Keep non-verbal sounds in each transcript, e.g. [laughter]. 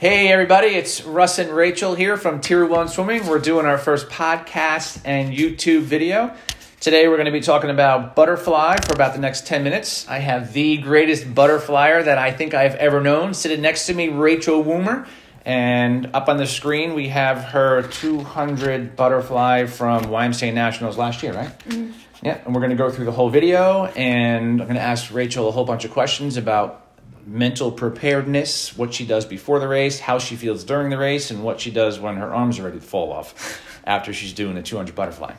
Hey everybody, it's Russ and Rachel here from Tier 1 Swimming. We're doing our first podcast and YouTube video. Today we're going to be talking about butterfly for about the next 10 minutes. I have the greatest butterflyer that I think I've ever known sitting next to me, Rachel Woomer. And up on the screen we have her 200 butterfly from YMCA Nationals last year, right? Mm-hmm. Yeah, and we're going to go through the whole video and I'm going to ask Rachel a whole bunch of questions about mental preparedness, what she does before the race, how she feels during the race, and what she does when her arms are ready to fall off [laughs] after she's doing the 200 butterfly.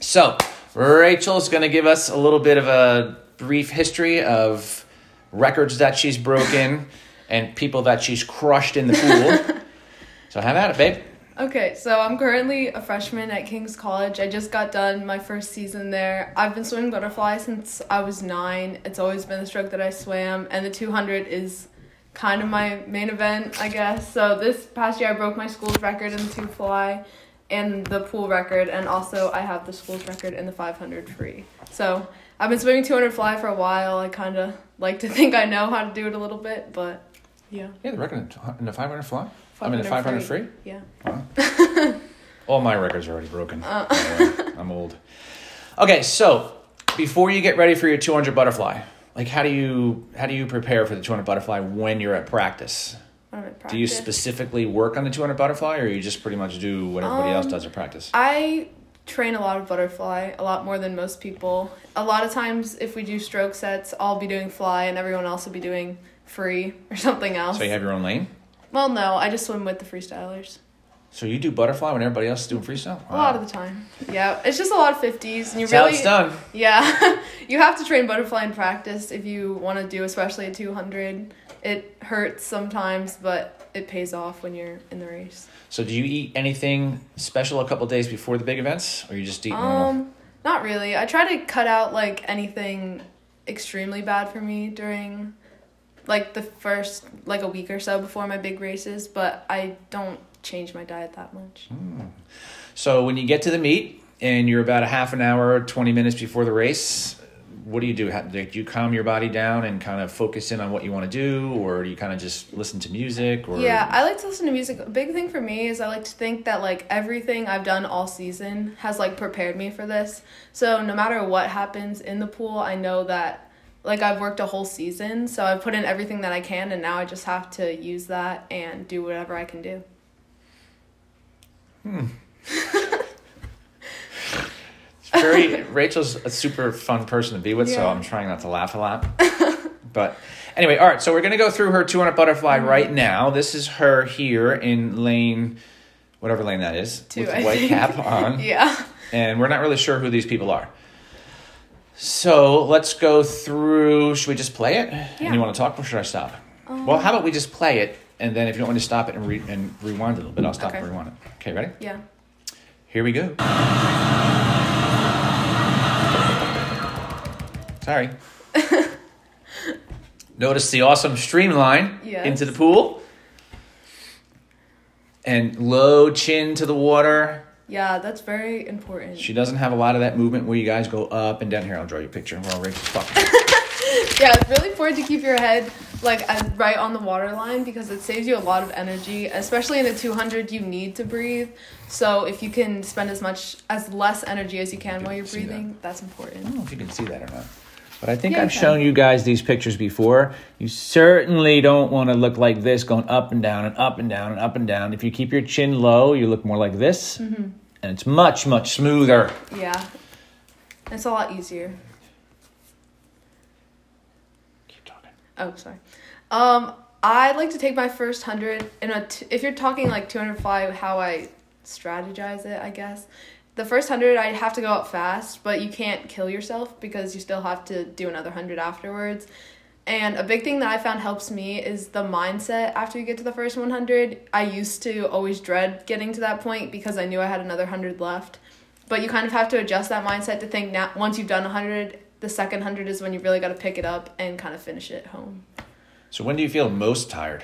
So, Rachel's going to give us a little bit of a brief history of records that she's broken [laughs] and people that she's crushed in the pool. [laughs] so, have at it, babe. Okay, so I'm currently a freshman at King's College. I just got done my first season there. I've been swimming butterfly since I was nine. It's always been the stroke that I swam, and the 200 is kind of my main event, I guess. So this past year, I broke my school's record in the two fly and the pool record, and also I have the school's record in the 500 free. So I've been swimming 200 fly for a while. I kind of like to [laughs] think I know how to do it a little bit, but yeah. Yeah, the record in the 500 fly? In the 500 free? free? Yeah. Wow. All my records are already broken. Uh. I'm old. Okay, so before you get ready for your 200 butterfly, like how do you how do you prepare for the 200 butterfly when you're at practice? practice. Do you specifically work on the 200 butterfly, or you just pretty much do what everybody um, else does at practice? I train a lot of butterfly, a lot more than most people. A lot of times, if we do stroke sets, I'll be doing fly, and everyone else will be doing free or something else. So you have your own lane. Well, no, I just swim with the freestylers. So you do butterfly when everybody else is doing freestyle? Wow. A lot of the time. Yeah, it's just a lot of 50s and you really how done. Yeah. [laughs] you have to train butterfly in practice if you want to do especially a 200. It hurts sometimes, but it pays off when you're in the race. So do you eat anything special a couple days before the big events or you just eat normal? Um, not really. I try to cut out like anything extremely bad for me during like the first like a week or so before my big races, but I don't change my diet that much. Mm. So when you get to the meet and you're about a half an hour, 20 minutes before the race, what do you do? do you calm your body down and kind of focus in on what you want to do, or do you kind of just listen to music? Or yeah, I like to listen to music. A big thing for me is I like to think that like everything I've done all season has like prepared me for this. So no matter what happens in the pool, I know that like I've worked a whole season, so I've put in everything that I can, and now I just have to use that and do whatever I can do. Hmm. [laughs] very Rachel's a super fun person to be with, yeah. so I'm trying not to laugh a lot. but anyway, all right, so we're gonna go through her 200 butterfly mm-hmm. right now. This is her here in lane, whatever lane that is, Two, with the white cap [laughs] on. yeah. And we're not really sure who these people are. So let's go through. Should we just play it? Yeah. And you want to talk, or should I stop? Um, well, how about we just play it, and then if you don't want to stop it and, re- and rewind a little bit, I'll stop okay. and rewind it. Okay, ready? Yeah. Here we go. Sorry. [laughs] Notice the awesome streamline yes. into the pool. And low chin to the water. Yeah, that's very important. She doesn't have a lot of that movement where you guys go up and down. Here, I'll draw you a picture while Rachel's fucking. yeah, it's really important to keep your head like uh, right on the water line because it saves you a lot of energy, especially in the 200 you need to breathe. So if you can spend as much as less energy as you can you while you're breathing, that. that's important. I don't know if you can see that or not. But I think yeah, I've shown you guys these pictures before. You certainly don't want to look like this, going up and down and up and down and up and down. If you keep your chin low, you look more like this, mm-hmm. and it's much, much smoother. Yeah. It's a lot easier. Keep talking. Oh, sorry. Um, I'd like to take my first hundred in a. T- if you're talking like 205, how I strategize it, I guess the first hundred I have to go up fast, but you can't kill yourself because you still have to do another hundred afterwards. And a big thing that I found helps me is the mindset after you get to the first 100. I used to always dread getting to that point because I knew I had another 100 left. But you kind of have to adjust that mindset to think now once you've done 100, the second 100 is when you really got to pick it up and kind of finish it home. So when do you feel most tired?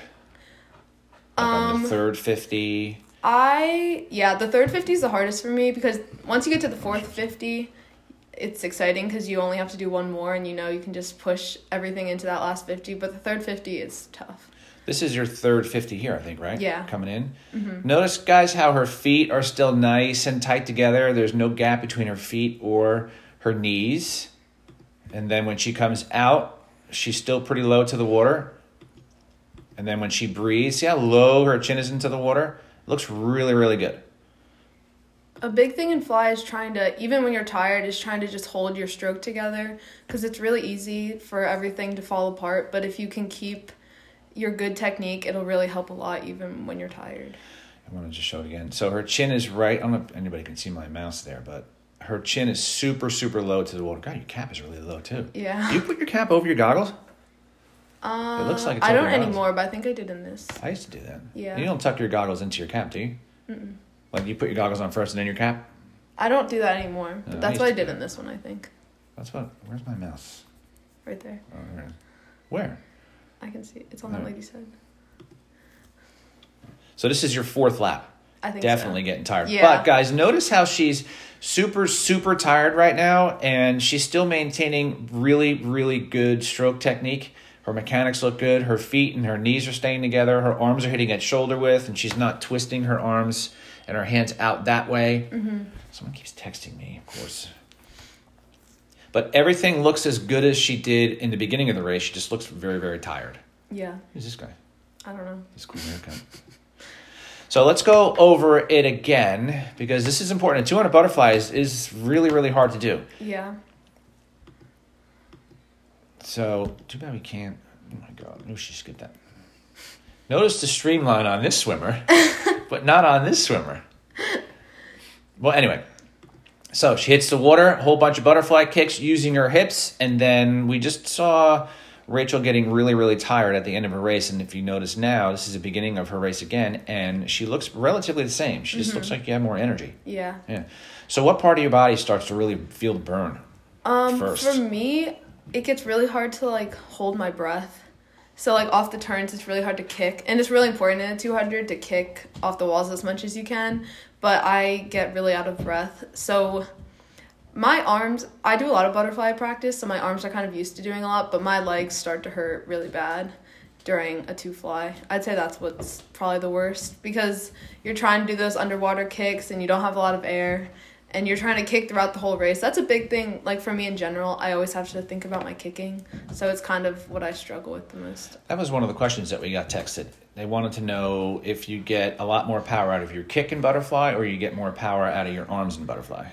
Like um, on the um, third 50? I yeah, the third 50 is the hardest for me because once you get to the fourth 50, it's exciting because you only have to do one more and you know you can just push everything into that last 50, but the third 50 is tough. This is your third 50 here, I think, right? Yeah. Coming in. Mm-hmm. Notice, guys, how her feet are still nice and tight together. There's no gap between her feet or her knees. And then when she comes out, she's still pretty low to the water. And then when she breathes, see how low her chin is into the water? Looks really, really good. A big thing in fly is trying to, even when you're tired, is trying to just hold your stroke together because it's really easy for everything to fall apart. But if you can keep your good technique, it'll really help a lot even when you're tired. I want to just show it again. So her chin is right. I don't know if anybody can see my mouse there, but her chin is super, super low to the water. God, your cap is really low too. Yeah. Do you put your cap over your goggles? Uh, looks like it's I don't over your eyes. anymore, but I think I did in this. I used to do that. Yeah. You don't tuck your goggles into your cap, do you? Mm-mm. Like you put your goggles on first and then your cap? I don't do that anymore. But No, I that's used what I did in this one, I think. That's what. Where's my mouse? Right there. Oh, it is. Where? I can see it. It's on the Alright. lady's side. So this is your fourth lap. I think Definitely so. getting tired. Yeah. But guys, notice how she's super, super tired right now, and she's still maintaining really, really good stroke technique. Her mechanics look good. Her feet and her knees are staying together. Her arms are hitting at shoulder width, and she's not twisting her arms and her hands out that way. Mm-hmm. Someone keeps texting me, of course. But everything looks as good as she did in the beginning of the race. She just looks very, very tired. Yeah. Who's this guy? I don't know. This cool haircut. So let's go over it again because this is important. 200 butterflies is really, really hard to do. Yeah. So too bad we can't. Oh my god, no, she skipped that. Notice the streamline on this swimmer, [laughs] but not on this swimmer. Well, anyway, so she hits the water, a whole bunch of butterfly kicks using her hips, and then we just saw Rachel getting really, really tired at the end of her race. And if you notice now, this is the beginning of her race again, and she looks relatively the same. She just looks like you have more energy. Yeah. Yeah. So, what part of your body starts to really feel the burn? Um, First. for me, it gets really hard to like hold my breath. So like off the turns, it's really hard to kick, and it's really important in a two hundred to kick off the walls as much as you can. But I get really out of breath, so my arms. I do a lot of butterfly practice, so my arms are kind of used to doing a lot, but my legs start to hurt really bad during a two fly. I'd say that's what's probably the worst because you're trying to do those underwater kicks and you don't have a lot of air and you're trying to kick throughout the whole race. That's a big thing. Like for me in general, I always have to think about my kicking. So it's kind of what I struggle with the most. That was one of the questions that we got texted. They wanted to know if you get a lot more power out of your kick in butterfly or you get more power out of your arms in butterfly.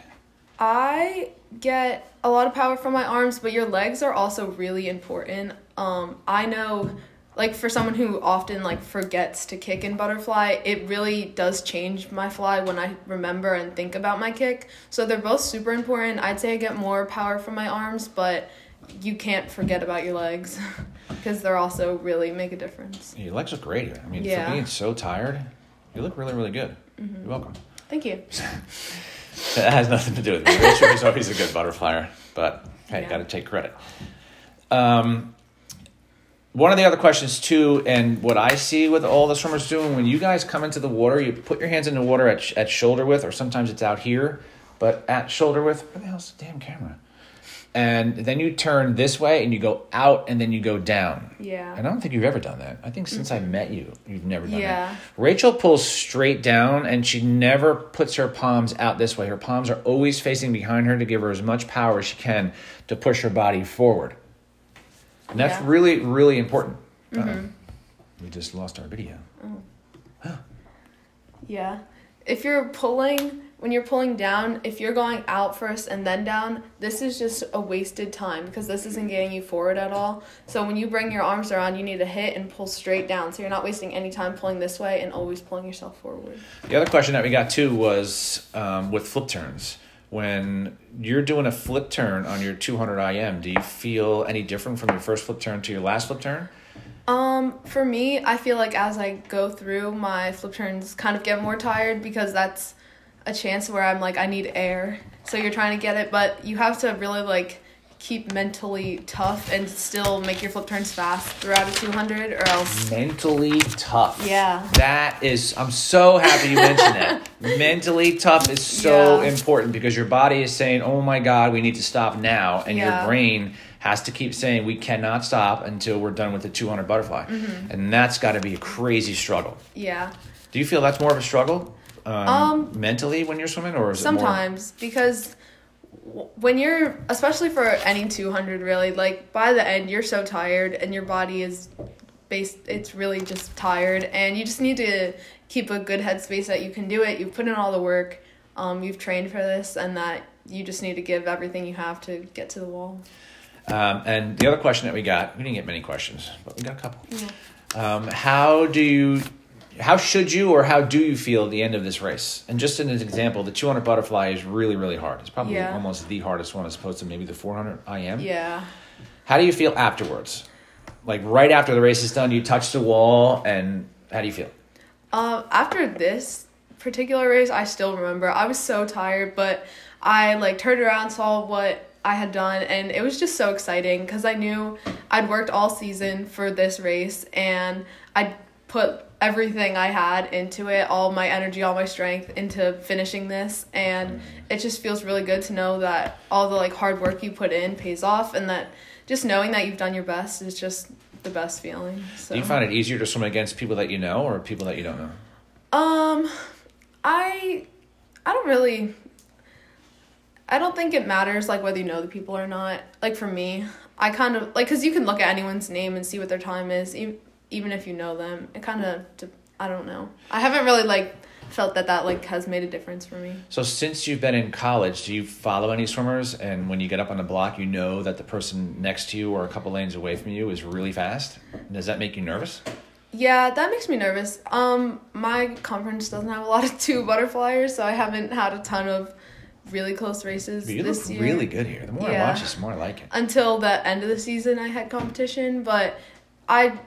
I get a lot of power from my arms, but your legs are also really important. Um, I know like for someone who often like forgets to kick in butterfly, it really does change my fly when I remember and think about my kick. So they're both super important. I'd say I get more power from my arms, but you can't forget about your legs [laughs] because they're also really make a difference. Your legs look great here. I mean, Yeah. for being so tired, you look really, really good. You're welcome. Thank you. [laughs] That has nothing to do with me. Rachel is always a good butterflyer, but hey, Yeah. got to take credit. Um, one of the other questions too, and what I see with all the swimmers doing when you guys come into the water, you put your hands in the water at, at shoulder width, or sometimes it's out here, but at shoulder width. Where the hell's the damn camera? And then you turn this way and you go out and then you go down. Yeah. And I don't think you've ever done that. I think since I met you, you've never done Yeah. that. Rachel pulls straight down and she never puts her palms out this way. Her palms are always facing behind her to give her as much power as she can to push her body forward. And that's Yeah. really, really important. Uh-oh. We just lost our video. Yeah. If you're pulling, when you're pulling down, if you're going out first and then down, this is just a wasted time because this isn't getting you forward at all. So when you bring your arms around, you need to hit and pull straight down. So you're not wasting any time pulling this way and always pulling yourself forward. The other question that we got too was um, with flip turns. When you're doing a flip turn on your 200 IM, do you feel any different from your first flip turn to your last flip turn? Um, for me, I feel like as I go through, my flip turns kind of get more tired because that's a chance where I'm like, I need air. So you're trying to get it, but you have to really like keep mentally tough and still make your flip turns fast throughout a 200 or else. Mentally tough. Yeah. That is, I'm so happy you mentioned that. [laughs] Mentally tough is so Yeah. important because your body is saying, oh my God, we need to stop now. And Yeah. your brain has to keep saying we cannot stop until we're done with the 200 butterfly, Mm-hmm. and that's got to be a crazy struggle. Yeah. Do you feel that's more of a struggle um, Um, mentally when you're swimming, or is it more? Sometimes because when you're especially for any 200 really like by the end you're so tired and your body is based it's really just tired and you just need to keep a good headspace that you can do it you've put in all the work um, you've trained for this and that you just need to give everything you have to get to the wall Um, and the other question that we got, we didn't get many questions, but we got a couple. yeah. Um, how do you, how should you or how do you feel at the end of this race? And just in an example, the 200 butterfly is really, really hard. It's probably Yeah. almost the hardest one as opposed to maybe the 400 IM. yeah How do you feel afterwards? Like right after the race is done, you touch the wall, and how do you feel? Um, after this particular race, I still remember I was so tired, but I like turned around, saw what I had done, and it was just so exciting because I knew I'd worked all season for this race, and I put everything I had into it, all my energy, all my strength into finishing this, and it just feels really good to know that all the like hard work you put in pays off, and that just knowing that you've done your best is just the best feeling. So. Do you find it easier to swim against people that you know or people that you don't know? Um, I, I don't really. I don't think it matters like whether you know the people or not. Like for me, I kind of like because you can look at anyone's name and see what their time is, even if you know them. It kind of I don't know. I haven't really like felt that that like has made a difference for me. So since you've been in college, do you follow any swimmers? And when you get up on the block, you know that the person next to you or a couple lanes away from you is really fast. Does that make you nervous? Yeah, that makes me nervous. Um, my conference doesn't have a lot of two butterflyers, so I haven't had a ton of really close races But you this look year. really good here. The more I watch this, the more I like it. until the end of the season I had competition, but I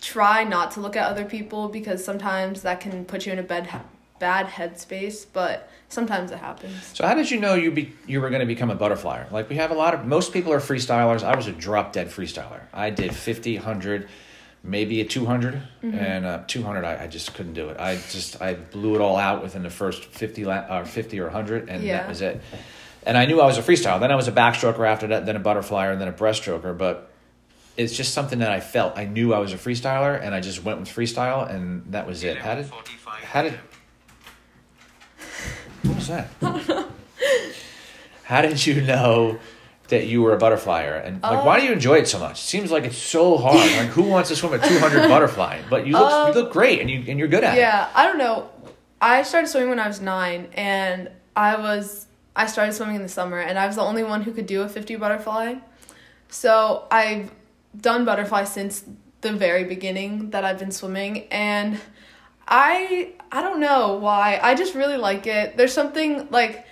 try not to look at other people because sometimes that can put you in a bad bad headspace, but sometimes it happens. So how did you know you be you were going to become a butterflyer? Like we have a lot of most people are freestylers. I was a drop dead freestyler. I did 50, 100, maybe a 200 Mm-hmm. and uh, 200 I, I just couldn't do it. I just I blew it all out within the first 50 la- or 50 or 100 and Yeah. that was it. And I knew I was a freestyler. Then I was a backstroker after that, then a butterflyer and then a breaststroker, but it's just something that I felt. I knew I was a freestyler and I just went with freestyle and that was it. How did how did what was that? How did you know that you were a butterflyer? And like, why do you enjoy it so much? It seems like it's so hard. [laughs] Like, who wants to swim a two hundred butterfly? But you look Um, you look great, and you and you're good at it. Yeah, I don't know. I started swimming when I was nine, and I was I started swimming in the summer, and I was the only one who could do a fifty butterfly. So I've done butterfly since the very beginning that I've been swimming, and I I don't know why. I just really like it. There's something like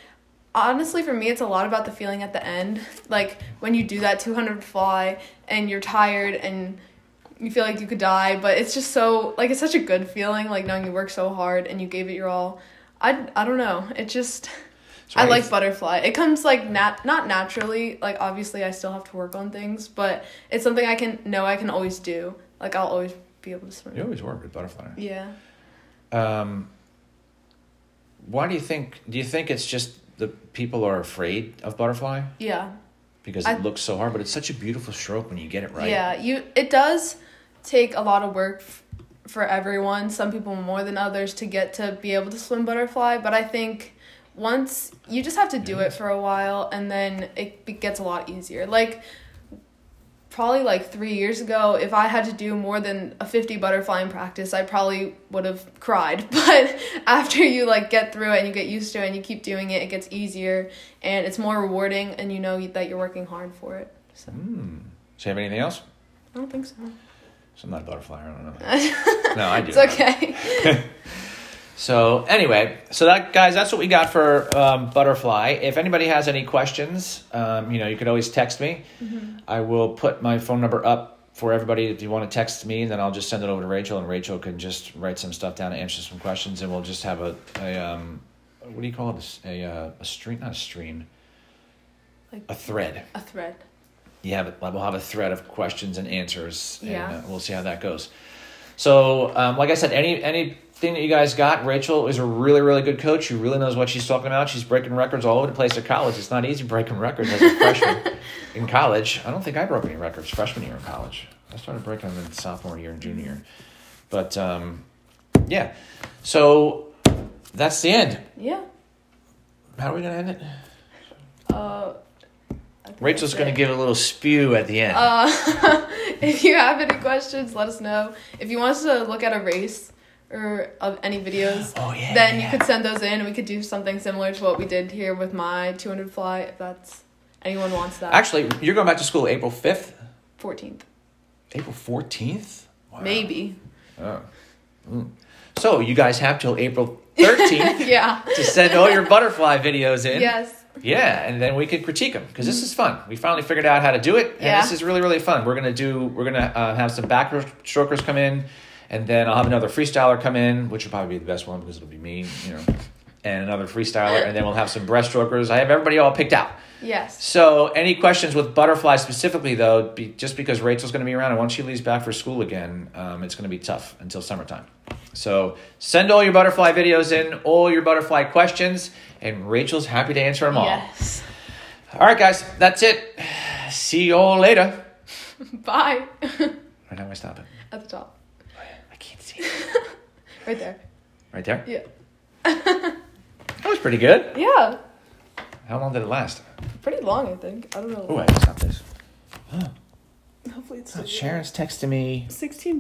honestly for me it's a lot about the feeling at the end. Like when you do that 200 fly and you're tired and you feel like you could die, but it's just so like it's such a good feeling like knowing you worked so hard and you gave it your all. I I don't know. It just So I why do you like butterfly. It comes like nat not naturally. Like obviously I still have to work on things, but it's something I can know I can always do. Like I'll always be able to swim. You always work with butterfly. Yeah. Um, why do you think? Do you think it's just the people are afraid of butterfly Yeah. because I- it looks so hard? But it's such a beautiful stroke when you get it right. Yeah, you it does take a lot of work f- for everyone, some people more than others to get to be able to swim butterfly, but I think once you just have to do it for a while and then it gets a lot easier. Like probably like 3 years ago, if I had to do more than a 50 butterfly in practice, I probably would have cried. [laughs] But after you like get through it and you get used to it and you keep doing it, it gets easier and it's more rewarding and you know that you're working hard for it. So, Hmm. Do you have anything else? I don't think so. So I'm not a butterfly. I don't know. [laughs] no, I do. It's okay. [laughs] So anyway, so that guys, that's what we got for um, butterfly. If anybody has any questions, um, you know, you could always text me. I will put my phone number up for everybody if you want to text me, and then I'll just send it over to Rachel, and Rachel can just write some stuff down and answer some questions, and we'll just have a, a um, what do you call it? A uh, a stream, not a stream, Like- a thread. a thread. Yeah. We'll have a thread of questions and answers, and Yeah. uh, we'll see how that goes. So, um, like I said, any any thing that you guys got, Rachel is a really, really good coach. She really knows what she's talking about. She's breaking records all over the place at college. It's not easy breaking records as a [laughs] freshman in college. I don't think I broke any records freshman year in college. I started breaking them in sophomore year and junior year. But um, yeah, so that's the end. Yeah. How are we gonna end it? Uh, Rachel's gonna give a little spew at the end. Uh, [laughs] if you have any questions, let us know. If you want us to look at a race or of any videos, [gasps] Oh, yeah, then yeah, you could send those in, and we could do something similar to what we did here with my 200 fly. If that's anyone wants that. Actually, you're going back to school April fifth, 14th, April fourteenth. Wow. maybe. Oh. Mm. So you guys have till April thirteenth [laughs] yeah. to send all your butterfly videos in. Yes. Yeah, and then we could critique them because this is fun. We finally figured out how to do it, and Yeah. this is really really fun. We're gonna do. We're gonna uh, have some backstrokers come in, and then I'll have another freestyler come in, which will probably be the best one because it'll be me, you know, and another freestyler, and then we'll have some breaststrokers. I have everybody all picked out. Yes. So, any questions with butterfly specifically, though, be, just because Rachel's going to be around, and once she leaves back for school again, um, it's going to be tough until summertime. So, send all your butterfly videos in, all your butterfly questions, and Rachel's happy to answer them all. Yes. All right, guys, that's it. See you all later. [laughs] Bye. Right now, I stop it. At the top. I can't see it. [laughs] Right there. Right there. Yeah. [laughs] That was pretty good. Yeah. How long did it last? Pretty long, I think. I don't know. Oh, I can stop this. [gasps] Hopefully it's oh, still Sharon's texting me. 16